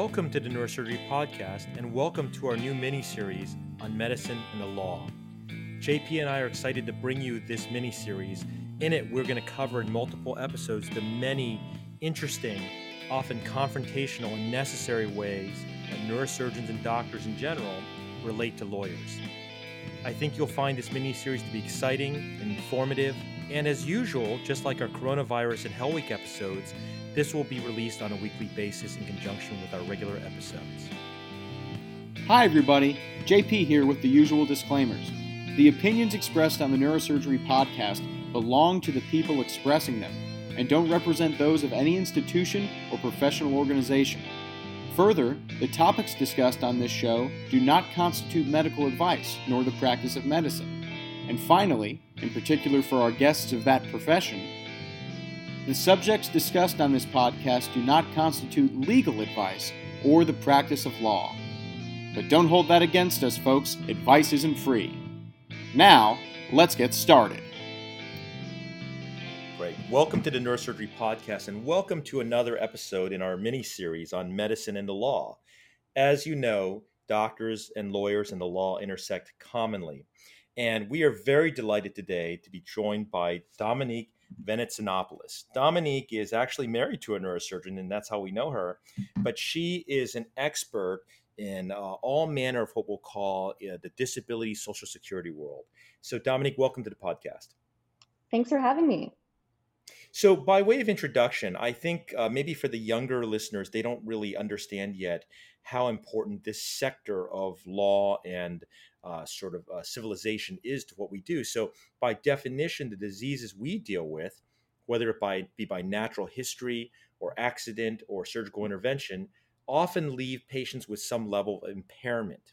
Welcome to the Neurosurgery Podcast, and welcome to our new mini series on medicine and the law. JP and I are excited to bring you this mini series. In it, we're going to cover in multiple episodes the many interesting, often confrontational, and necessary ways that neurosurgeons and doctors in general relate to lawyers. I think you'll find this mini series to be exciting and informative, and as usual, just like our coronavirus and Hell Week episodes, this will be released on a weekly basis in conjunction with our regular episodes. Hi, everybody. JP here with the usual disclaimers. The opinions expressed on the Neurosurgery podcast belong to the people expressing them and don't represent those of any institution or professional organization. Further, the topics discussed on this show do not constitute medical advice nor the practice of medicine. And finally, in particular for our guests of that profession, the subjects discussed on this podcast do not constitute legal advice or the practice of law. But don't hold that against us, folks. Advice isn't free. Now, let's get started. Great. Welcome to the Neurosurgery Podcast, and welcome to another episode in our mini series on medicine and the law. As you know, doctors and lawyers and the law intersect commonly. And we are very delighted today to be joined by Dominique Venetsinopoulos. Dominique is actually married to a neurosurgeon, and that's how we know her. But she is an expert in uh, all manner of what we'll call uh, the disability social security world. So, Dominique, welcome to the podcast. Thanks for having me. So, by way of introduction, I think uh, maybe for the younger listeners, they don't really understand yet how important this sector of law and uh, sort of uh, civilization is to what we do. So, by definition, the diseases we deal with, whether it by, be by natural history or accident or surgical intervention, often leave patients with some level of impairment.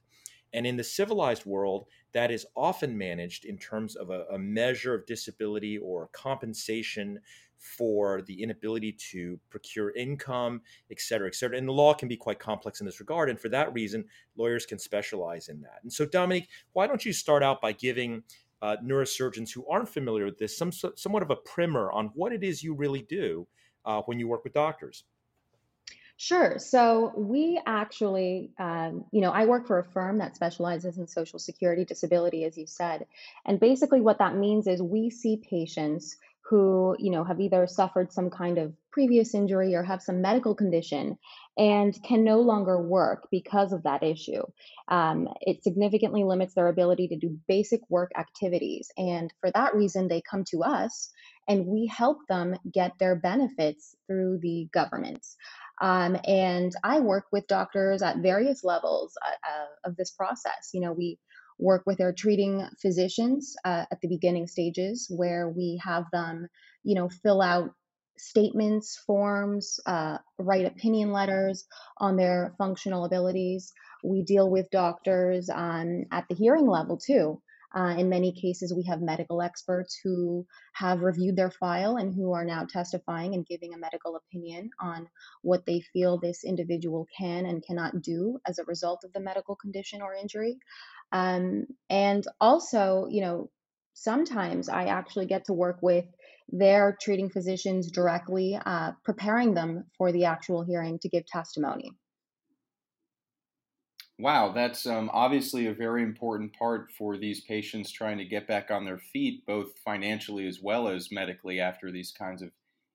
And in the civilized world, that is often managed in terms of a, a measure of disability or compensation for the inability to procure income, et cetera, et cetera. And the law can be quite complex in this regard. And for that reason, lawyers can specialize in that. And so, Dominique, why don't you start out by giving uh, neurosurgeons who aren't familiar with this some somewhat of a primer on what it is you really do uh, when you work with doctors? Sure. So we actually, um, you know, I work for a firm that specializes in Social Security disability, as you said. And basically, what that means is we see patients who, you know, have either suffered some kind of previous injury or have some medical condition and can no longer work because of that issue. Um, it significantly limits their ability to do basic work activities. And for that reason, they come to us and we help them get their benefits through the government. Um, and I work with doctors at various levels uh, uh, of this process. You know, we work with our treating physicians uh, at the beginning stages where we have them, you know, fill out statements, forms, uh, write opinion letters on their functional abilities. We deal with doctors um, at the hearing level too. Uh, in many cases, we have medical experts who have reviewed their file and who are now testifying and giving a medical opinion on what they feel this individual can and cannot do as a result of the medical condition or injury. Um, and also, you know, sometimes I actually get to work with their treating physicians directly, uh, preparing them for the actual hearing to give testimony. Wow, that's um, obviously a very important part for these patients trying to get back on their feet, both financially as well as medically after these kinds of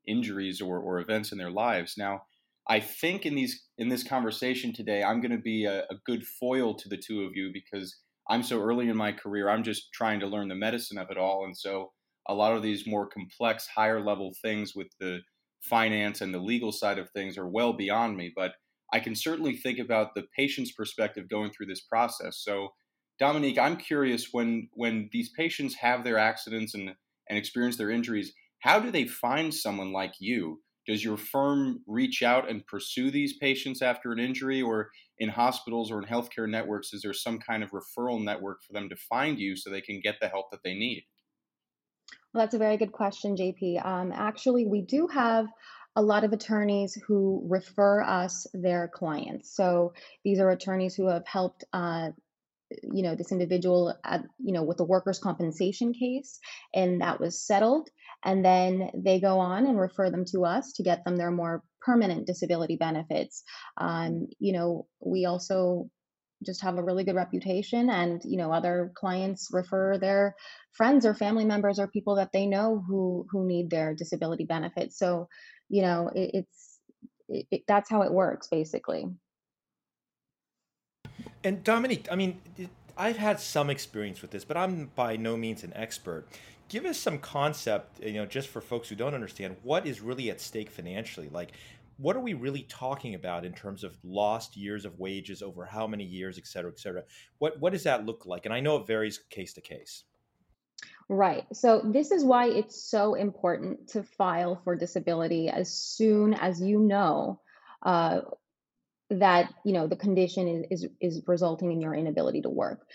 injuries or, or events in their lives. Now, I think in these in this conversation today, I'm going to be a, a good foil to the two of you because I'm so early in my career. I'm just trying to learn the medicine of it all, and so a lot of these more complex, higher level things with the finance and the legal side of things are well beyond me. But I can certainly think about the patient's perspective going through this process. So, Dominique, I'm curious when when these patients have their accidents and and experience their injuries, how do they find someone like you? Does your firm reach out and pursue these patients after an injury, or in hospitals or in healthcare networks, is there some kind of referral network for them to find you so they can get the help that they need? Well, that's a very good question, JP. Um, actually, we do have a lot of attorneys who refer us their clients. So these are attorneys who have helped uh, you know this individual you know with a workers compensation case and that was settled and then they go on and refer them to us to get them their more permanent disability benefits. Um, you know, we also just have a really good reputation and you know other clients refer their friends or family members or people that they know who who need their disability benefits. So you know it, it's it, it, that's how it works basically. And dominique i mean i've had some experience with this but i'm by no means an expert give us some concept you know just for folks who don't understand what is really at stake financially like what are we really talking about in terms of lost years of wages over how many years, et cetera, et cetera? What what does that look like? And I know it varies case to case. Right. So this is why it's so important to file for disability as soon as you know uh, that you know the condition is, is is resulting in your inability to work.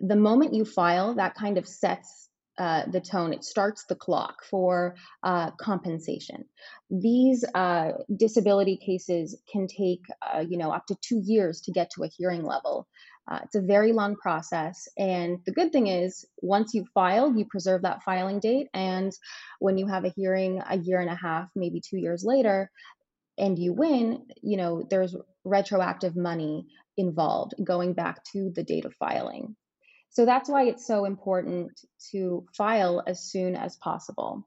The moment you file, that kind of sets uh, the tone. It starts the clock for uh, compensation. These uh, disability cases can take, uh, you know, up to two years to get to a hearing level. Uh, it's a very long process, and the good thing is, once you file, you preserve that filing date, and when you have a hearing a year and a half, maybe two years later, and you win, you know, there's retroactive money involved going back to the date of filing. So that's why it's so important to file as soon as possible.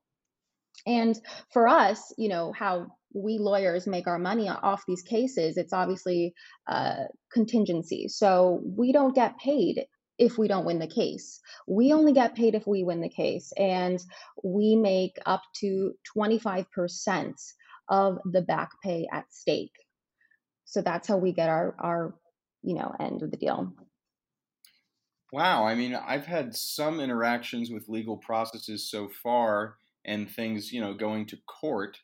And for us, you know, how we lawyers make our money off these cases, it's obviously uh, contingency. So we don't get paid if we don't win the case. We only get paid if we win the case. And we make up to 25% of the back pay at stake. So that's how we get our, our you know, end of the deal. Wow. I mean, I've had some interactions with legal processes so far and things, you know, going to court.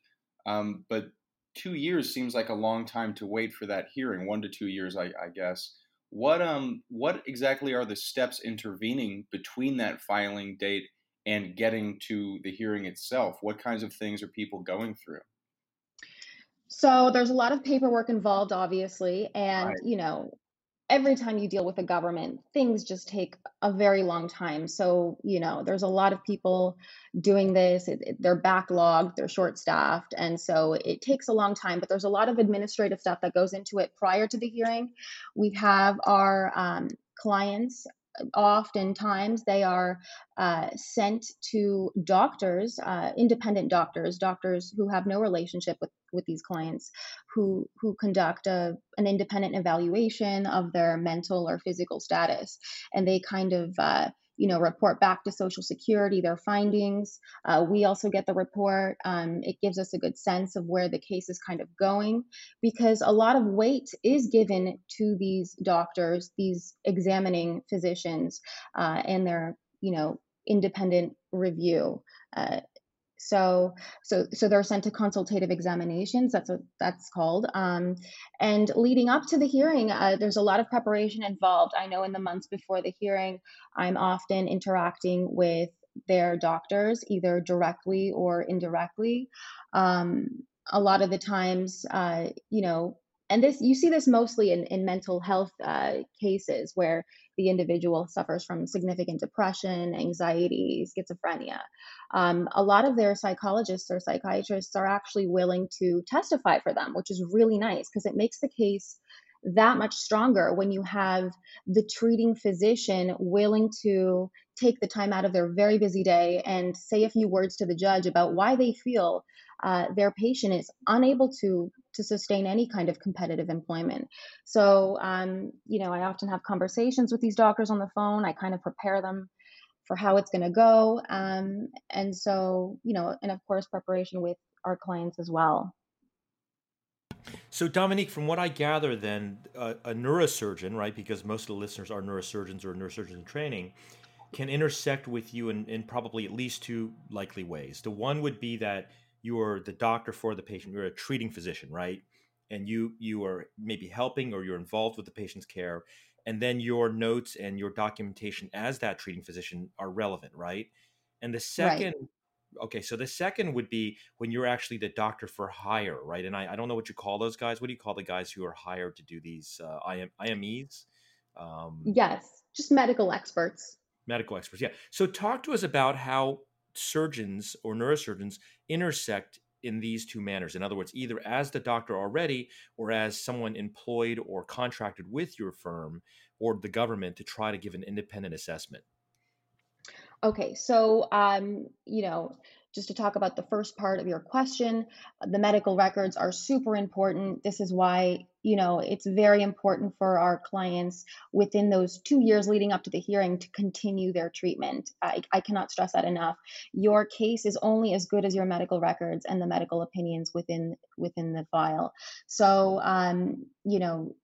Um, but two years seems like a long time to wait for that hearing, one to two years, I, I guess. What um what exactly are the steps intervening between that filing date and getting to the hearing itself? What kinds of things are people going through? So there's a lot of paperwork involved, obviously, and Right. you know, every time you deal with the government, things just take a very long time. So, you know, there's a lot of people doing this. It, it, they're backlogged, they're short staffed. And so it takes a long time, but there's a lot of administrative stuff that goes into it prior to the hearing. We have our um, clients oftentimes they are uh, sent to doctors, uh, independent doctors, doctors who have no relationship with, with these clients, who who conduct a, an independent evaluation of their mental or physical status, and they kind of uh, you know, report back to Social Security their findings. Uh, we also get the report. Um, it gives us a good sense of where the case is kind of going because a lot of weight is given to these doctors, these examining physicians, uh, and their, you know, independent review. Uh, so so so they're sent to consultative examinations. That's what that's called. Um, and leading up to the hearing, uh, there's a lot of preparation involved. I know in the months before the hearing, I'm often interacting with their doctors, either directly or indirectly. Um, a lot of the times, uh, you know, and this you see this mostly in, in mental health uh, cases where the individual suffers from significant depression anxiety schizophrenia. Um, a lot of their psychologists or psychiatrists are actually willing to testify for them which is really nice because it makes the case that much stronger when you have the treating physician willing to take the time out of their very busy day and say a few words to the judge about why they feel uh, their patient is unable to to sustain any kind of competitive employment. So, um, you know, I often have conversations with these doctors on the phone. I kind of prepare them for how it's going to go, um, and so, you know, and of course, preparation with our clients as well. So, Dominique, from what I gather, then a, a neurosurgeon, right, because most of the listeners are neurosurgeons or neurosurgeons in training, can intersect with you in, in probably at least two likely ways. The one would be that you're the doctor for the patient, you're a treating physician, right? And you you are maybe helping or you're involved with the patient's care, and then your notes and your documentation as that treating physician are relevant, right? And the second right okay, so the second would be when you're actually the doctor for hire, right? And I, I don't know what you call those guys. What do you call the guys who are hired to do these uh, IM, IMEs? Um, yes, just medical experts. Medical experts, yeah. So talk to us about how surgeons or neurosurgeons intersect in these two manners. In other words, either as the doctor already or as someone employed or contracted with your firm or the government to try to give an independent assessment. Okay, so um, you know, just to talk about the first part of your question, the medical records are super important. This is why, you know, it's very important for our clients within those two years leading up to the hearing to continue their treatment. I, I cannot stress that enough. Your case is only as good as your medical records and the medical opinions within within the file. So, um, you know,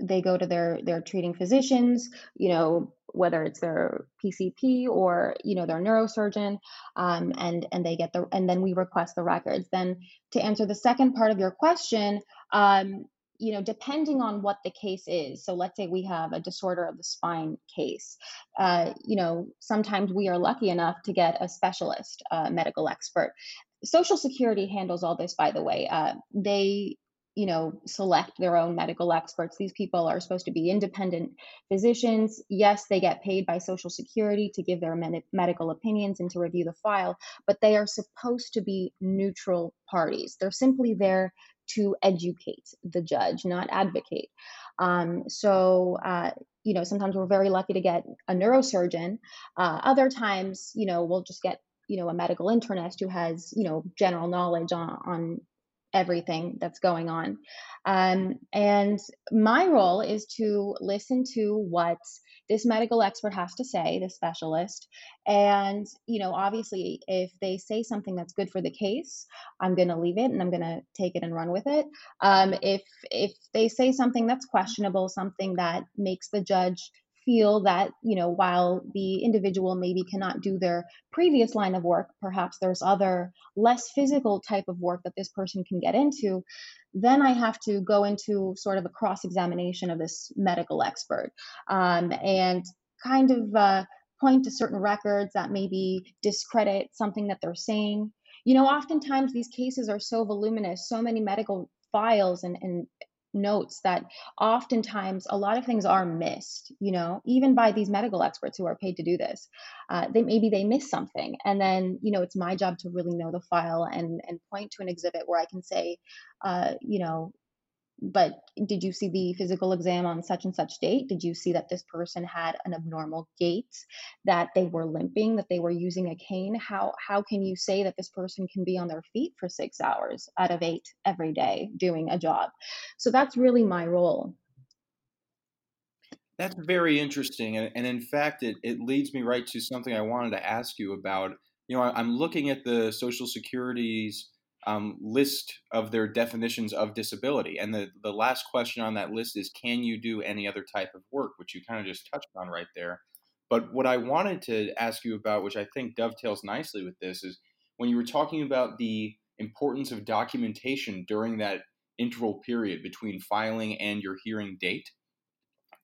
they go to their their treating physicians you know whether it's their pcp or you know their neurosurgeon um, and and they get the and then we request the records. Then to answer the second part of your question um, you know depending on what the case is so let's say we have a disorder of the spine case uh, you know sometimes we are lucky enough to get a specialist uh, medical expert. Social security handles all this by the way. Uh, they you know select their own medical experts. These people are supposed to be independent physicians. Yes they get paid by social security to give their med- medical opinions and to review the file but they are supposed to be neutral parties. They're simply there to educate the judge not advocate. Um, so uh, you know sometimes we're very lucky to get a neurosurgeon. Uh, other times you know we'll just get you know a medical internist who has you know general knowledge on, on everything that's going on. Um, and my role is to listen to what this medical expert has to say, the specialist. And, you know, obviously, if they say something that's good for the case, I'm going to leave it and I'm going to take it and run with it. Um, if if they say something that's questionable, something that makes the judge feel that you know while the individual maybe cannot do their previous line of work perhaps there's other less physical type of work that this person can get into then i have to go into sort of a cross examination of this medical expert um, and kind of uh, point to certain records that maybe discredit something that they're saying. You know oftentimes these cases are so voluminous so many medical files and, and notes that oftentimes a lot of things are missed you know even by these medical experts who are paid to do this. Uh, they maybe they miss something and then you know it's my job to really know the file and and point to an exhibit where i can say uh, you know but did you see the physical exam on such and such date? Did you see that this person had an abnormal gait, that they were limping, that they were using a cane? How how can you say that this person can be on their feet for 6 hours out of 8 every day doing a job? So that's really my role. That's very interesting. And, and in fact, it, it leads me right to something I wanted to ask you about. You know, I, I'm looking at the Social Security's um, list of their definitions of disability. And the, the last question on that list is can you do any other type of work, which you kind of just touched on right there. But what I wanted to ask you about, which I think dovetails nicely with this, is when you were talking about the importance of documentation during that interval period between filing and your hearing date,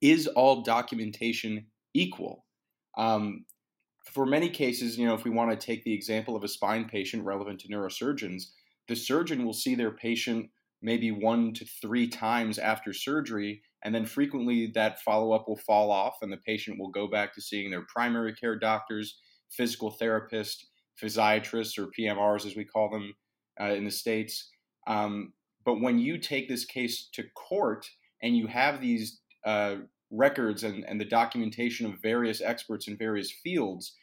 is all documentation equal? Um, for many cases, you know, if we want to take the example of a spine patient relevant to neurosurgeons, the surgeon will see their patient maybe one to three times after surgery, and then frequently that follow up will fall off, and the patient will go back to seeing their primary care doctors, physical therapists, physiatrists, or PMRs as we call them uh, in the States. Um, but when you take this case to court and you have these uh, records and, and the documentation of various experts in various fields,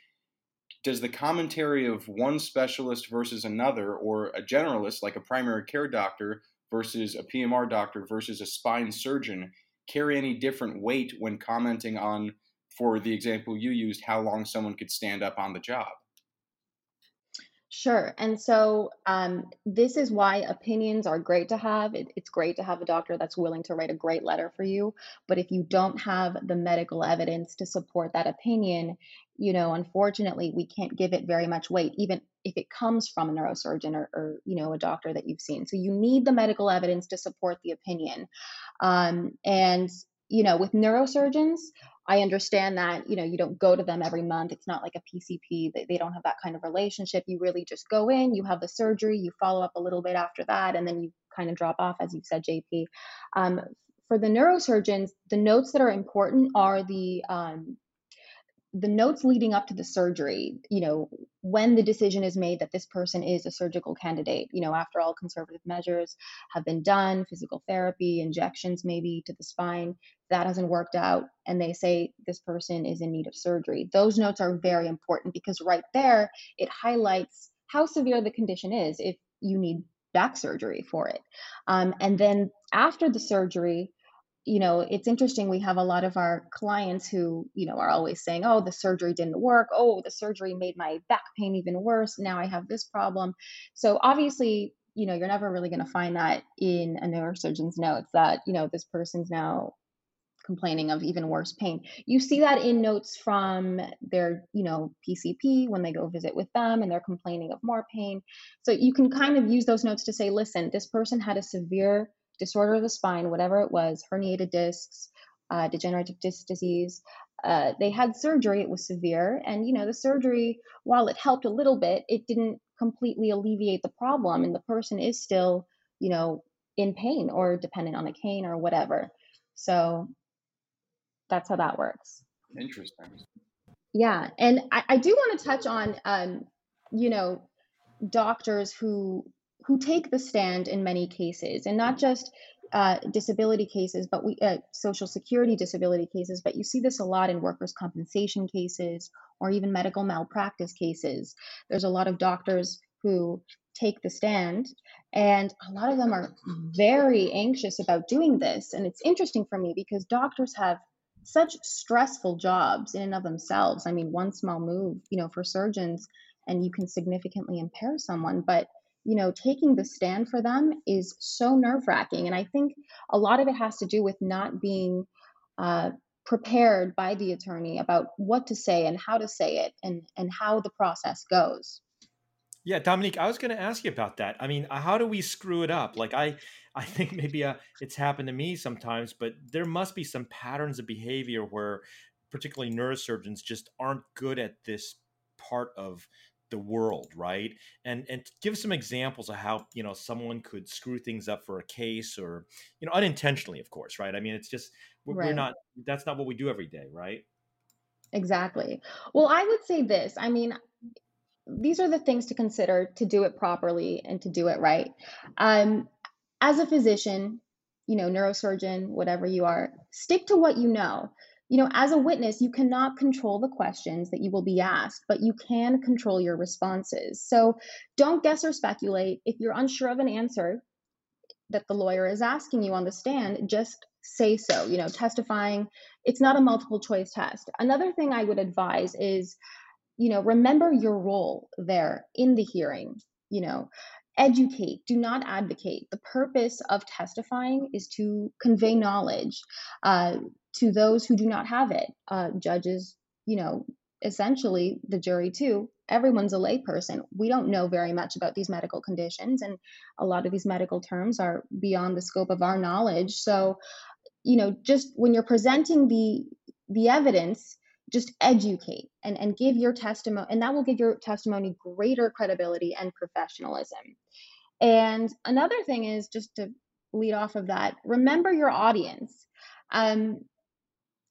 does the commentary of one specialist versus another, or a generalist like a primary care doctor versus a PMR doctor versus a spine surgeon, carry any different weight when commenting on, for the example you used, how long someone could stand up on the job? Sure. And so um, this is why opinions are great to have. It, it's great to have a doctor that's willing to write a great letter for you. But if you don't have the medical evidence to support that opinion, you know, unfortunately, we can't give it very much weight, even if it comes from a neurosurgeon or, or you know, a doctor that you've seen. So you need the medical evidence to support the opinion. Um, and you know, with neurosurgeons, I understand that, you know, you don't go to them every month. It's not like a PCP. They, they don't have that kind of relationship. You really just go in, you have the surgery, you follow up a little bit after that, and then you kind of drop off, as you said, JP. Um, for the neurosurgeons, the notes that are important are the um, the notes leading up to the surgery, you know, when the decision is made that this person is a surgical candidate. You know, after all conservative measures have been done, physical therapy, injections maybe to the spine, that hasn't worked out, and they say this person is in need of surgery. Those notes are very important because right there it highlights how severe the condition is if you need back surgery for it. Um, and then after the surgery, you know, it's interesting. We have a lot of our clients who, you know, are always saying, oh, the surgery didn't work. Oh, the surgery made my back pain even worse. Now I have this problem. So obviously, you know, you're never really going to find that in a neurosurgeon's notes that, you know, this person's now complaining of even worse pain. You see that in notes from their, you know, PCP when they go visit with them and they're complaining of more pain. So you can kind of use those notes to say, listen, this person had a severe disorder of the spine, whatever it was, herniated discs, uh, degenerative disc disease. Uh, they had surgery, it was severe. And, you know, the surgery, while it helped a little bit, it didn't completely alleviate the problem. And the person is still, you know, in pain or dependent on a cane or whatever. So that's how that works. Interesting. Yeah. And I, I do want to touch on, um, you know, doctors who who take the stand in many cases, and not just uh, disability cases, but we uh, social security disability cases. But you see this a lot in workers' compensation cases or even medical malpractice cases. There's a lot of doctors who take the stand, and a lot of them are very anxious about doing this. And it's interesting for me because doctors have such stressful jobs in and of themselves. I mean, one small move, you know, for surgeons, and you can significantly impair someone. But you know, taking the stand for them is so nerve wracking. And I think a lot of it has to do with not being uh, prepared by the attorney about what to say and how to say it and, and how the process goes. Yeah, Dominique, I was going to ask you about that. I mean, uh, how do we screw it up? Like, I, I think maybe uh, it's happened to me sometimes, but there must be some patterns of behavior where, particularly neurosurgeons, just aren't good at this part of the world right? And and give some examples of how you know someone could screw things up for a case or you know unintentionally of course right? I mean it's just we're, right. we're not that's not what we do every day right? Exactly. Well i would say this i mean these are the things to consider to do it properly and to do it right. Um, as a physician you know neurosurgeon whatever you are stick to what you know you know, as a witness, you cannot control the questions that you will be asked, but you can control your responses. So don't guess or speculate. If you're unsure of an answer that the lawyer is asking you on the stand, just say so. You know, testifying, it's not a multiple choice test. Another thing I would advise is, you know, remember your role there in the hearing. You know, educate, do not advocate. The purpose of testifying is to convey knowledge uh, to those who do not have it. Uh, judges, you know, essentially the jury too. Everyone's a layperson. We don't know very much about these medical conditions, and a lot of these medical terms are beyond the scope of our knowledge. So, you know, just when you're presenting the the evidence, just educate and, and give your testimony, and that will give your testimony greater credibility and professionalism. And another thing is just to lead off of that, remember your audience. Um,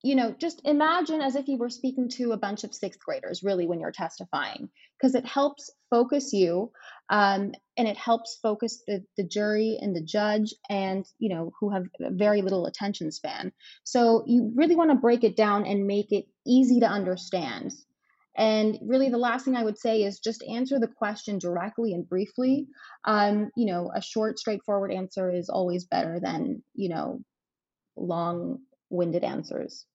you know, just imagine as if you were speaking to a bunch of sixth graders, really, when you're testifying, because it helps focus you um, and it helps focus the, the jury and the judge and, you know, who have very little attention span. So you really want to break it down and make it easy to understand. And really, the last thing I would say is just answer the question directly and briefly. Um, you know, a short, straightforward answer is always better than, you know, long winded answers.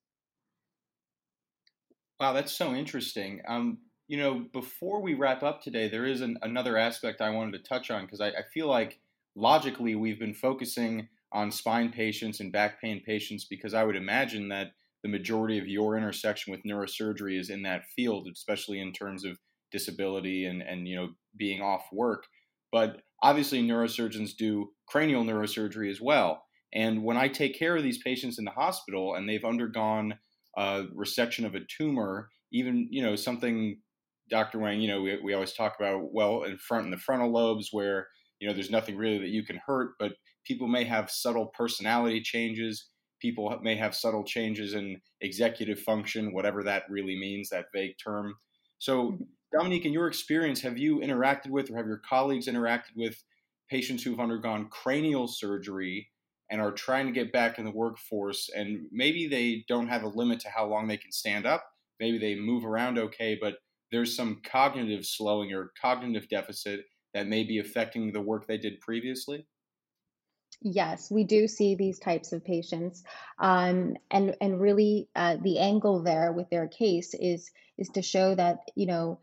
Wow, that's so interesting. Um, you know, before we wrap up today, there is an, another aspect I wanted to touch on because I, I feel like logically we've been focusing on spine patients and back pain patients because I would imagine that the majority of your intersection with neurosurgery is in that field, especially in terms of disability and, and you know being off work. But obviously, neurosurgeons do cranial neurosurgery as well. And when I take care of these patients in the hospital and they've undergone a resection of a tumor, even, you know, something, Dr. Wang, you know, we, we always talk about, well, in front in the frontal lobes where, you know, there's nothing really that you can hurt, but people may have subtle personality changes. People may have subtle changes in executive function, whatever that really means, that vague term. So, mm-hmm. Dominique, in your experience, have you interacted with or have your colleagues interacted with patients who've undergone cranial surgery and are trying to get back in the workforce and maybe they don't have a limit to how long they can stand up maybe they move around okay but there's some cognitive slowing or cognitive deficit that may be affecting the work they did previously Yes, we do see these types of patients, um, and and really uh, the angle there with their case is is to show that you know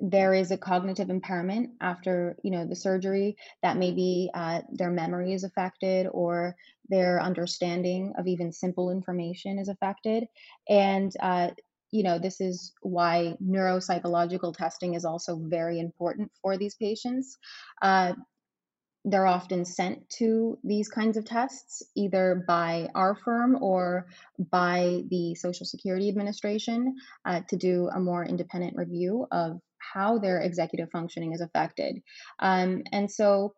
there is a cognitive impairment after you know the surgery that maybe uh, their memory is affected or their understanding of even simple information is affected. And uh, you know this is why neuropsychological testing is also very important for these patients. Uh, they're often sent to these kinds of tests either by our firm or by the social security administration uh, to do a more independent review of how their executive functioning is affected. Um, and so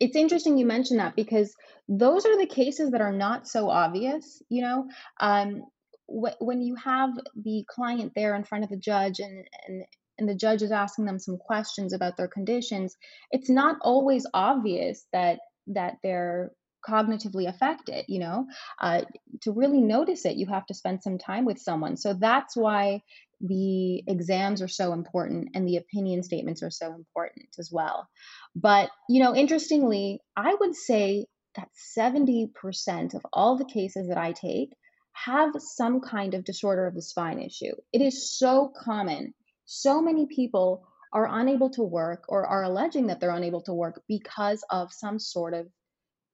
it's interesting you mentioned that because those are the cases that are not so obvious, you know. Um, wh- when you have the client there in front of the judge and, and and the judge is asking them some questions about their conditions, it's not always obvious that that they're cognitively affected you know uh, to really notice it you have to spend some time with someone so that's why the exams are so important and the opinion statements are so important as well. But, you know, interestingly, I would say that 70% of all the cases that I take have some kind of disorder of the spine issue. It is so common. So many people are unable to work or are alleging that they're unable to work because of some sort of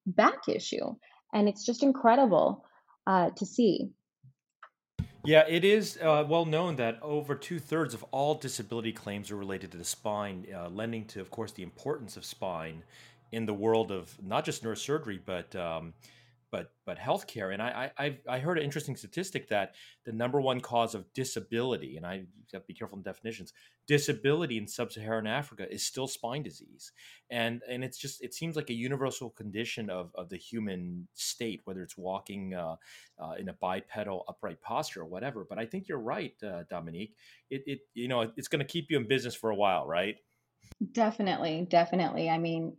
back issue. And it's just incredible uh, to see. Yeah, it is uh, well known that over two thirds of all disability claims are related to the spine, uh, lending to, of course, the importance of spine in the world of not just neurosurgery, but um, but but healthcare. And I I I heard an interesting statistic that the number one cause of disability, and I have to be careful in definitions, disability in sub-Saharan Africa is still spine disease, and and it's just it seems like a universal condition of of the human state, whether it's walking uh, uh, in a bipedal upright posture or whatever. But I think you're right, uh, Dominique. It it you know it's going to keep you in business for a while, right? Definitely, definitely. I mean,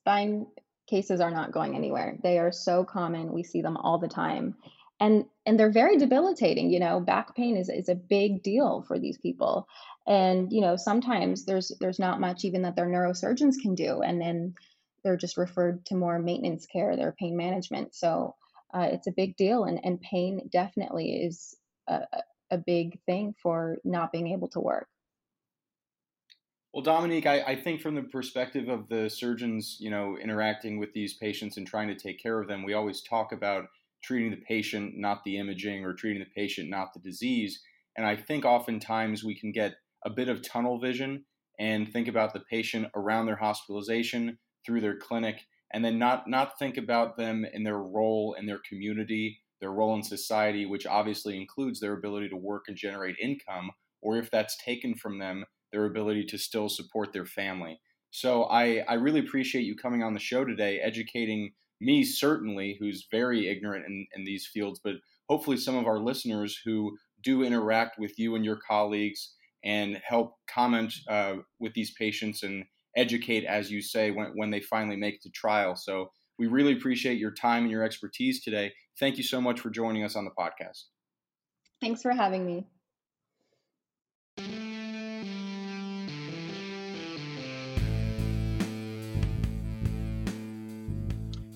spine cases are not going anywhere. They are so common. We see them all the time. And and they're very debilitating, you know, back pain is is a big deal for these people. And you know, sometimes there's there's not much even that their neurosurgeons can do and then they're just referred to more maintenance care, their pain management. So uh, it's a big deal and, and pain definitely is a, a big thing for not being able to work. Well, Dominique, I, I, think from the perspective of the surgeons, you know, interacting with these patients and trying to take care of them, we always talk about treating the patient, not the imaging, or treating the patient, not the disease. And I think oftentimes we can get a bit of tunnel vision and think about the patient around their hospitalization through their clinic, and then not not think about them in their role in their community, their role in society, which obviously includes their ability to work and generate income, or if that's taken from them their ability to still support their family. So I, I really appreciate you coming on the show today, educating me, certainly, who's very ignorant in, in these fields, but hopefully some of our listeners who do interact with you and your colleagues and help comment uh, with these patients and educate, as you say, when, when they finally make the trial. So we really appreciate your time and your expertise today. Thank you so much for joining us on the podcast. Thanks for having me.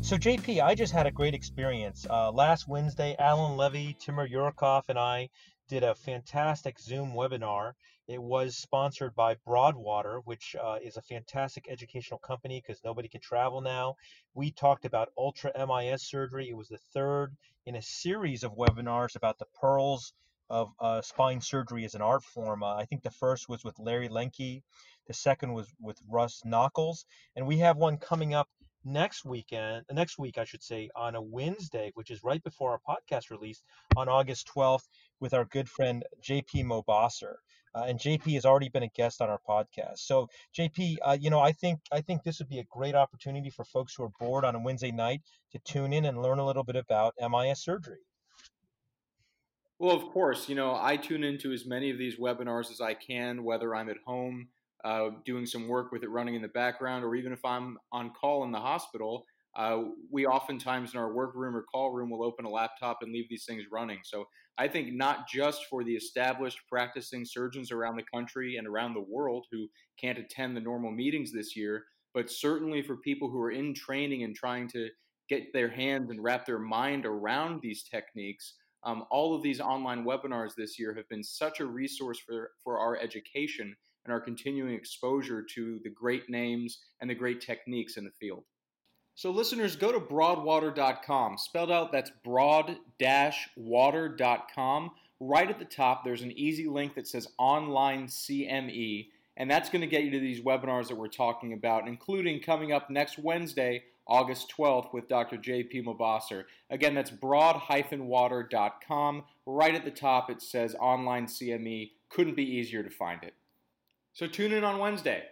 So JP, I just had a great experience. Uh, last Wednesday, Allan Levi, Timur Urakov, and I did a fantastic Zoom webinar. It was sponsored by Broadwater, which uh, is a fantastic educational company because nobody can travel now. We talked about ultra MIS surgery. It was the third in a series of webinars about the pearls of uh, spine surgery as an art form. Uh, I think the first was with Larry Lenke. The second was with Russ Nockels, And we have one coming up next weekend, next week, I should say, on a Wednesday, which is right before our podcast release on August 12th with our good friend JP Mobasser. Uh, and JP has already been a guest on our podcast. So JP, uh, you know, I think I think this would be a great opportunity for folks who are bored on a Wednesday night to tune in and learn a little bit about MIS surgery. Well, of course, you know, I tune into as many of these webinars as I can, whether I'm at home uh, doing some work with it running in the background, or even if I'm on call in the hospital. Uh, we oftentimes in our workroom or call room will open a laptop and leave these things running. So I think not just for the established practicing surgeons around the country and around the world who can't attend the normal meetings this year, but certainly for people who are in training and trying to get their hands and wrap their mind around these techniques. Um, all of these online webinars this year have been such a resource for, for our education and our continuing exposure to the great names and the great techniques in the field. So, listeners, go to broadwater.com. Spelled out, that's broad water.com. Right at the top, there's an easy link that says Online CME, and that's going to get you to these webinars that we're talking about, including coming up next Wednesday, August 12th, with Dr. J.P. Mobasser. Again, that's broad-water.com. Right at the top, it says Online CME. Couldn't be easier to find it. So, tune in on Wednesday.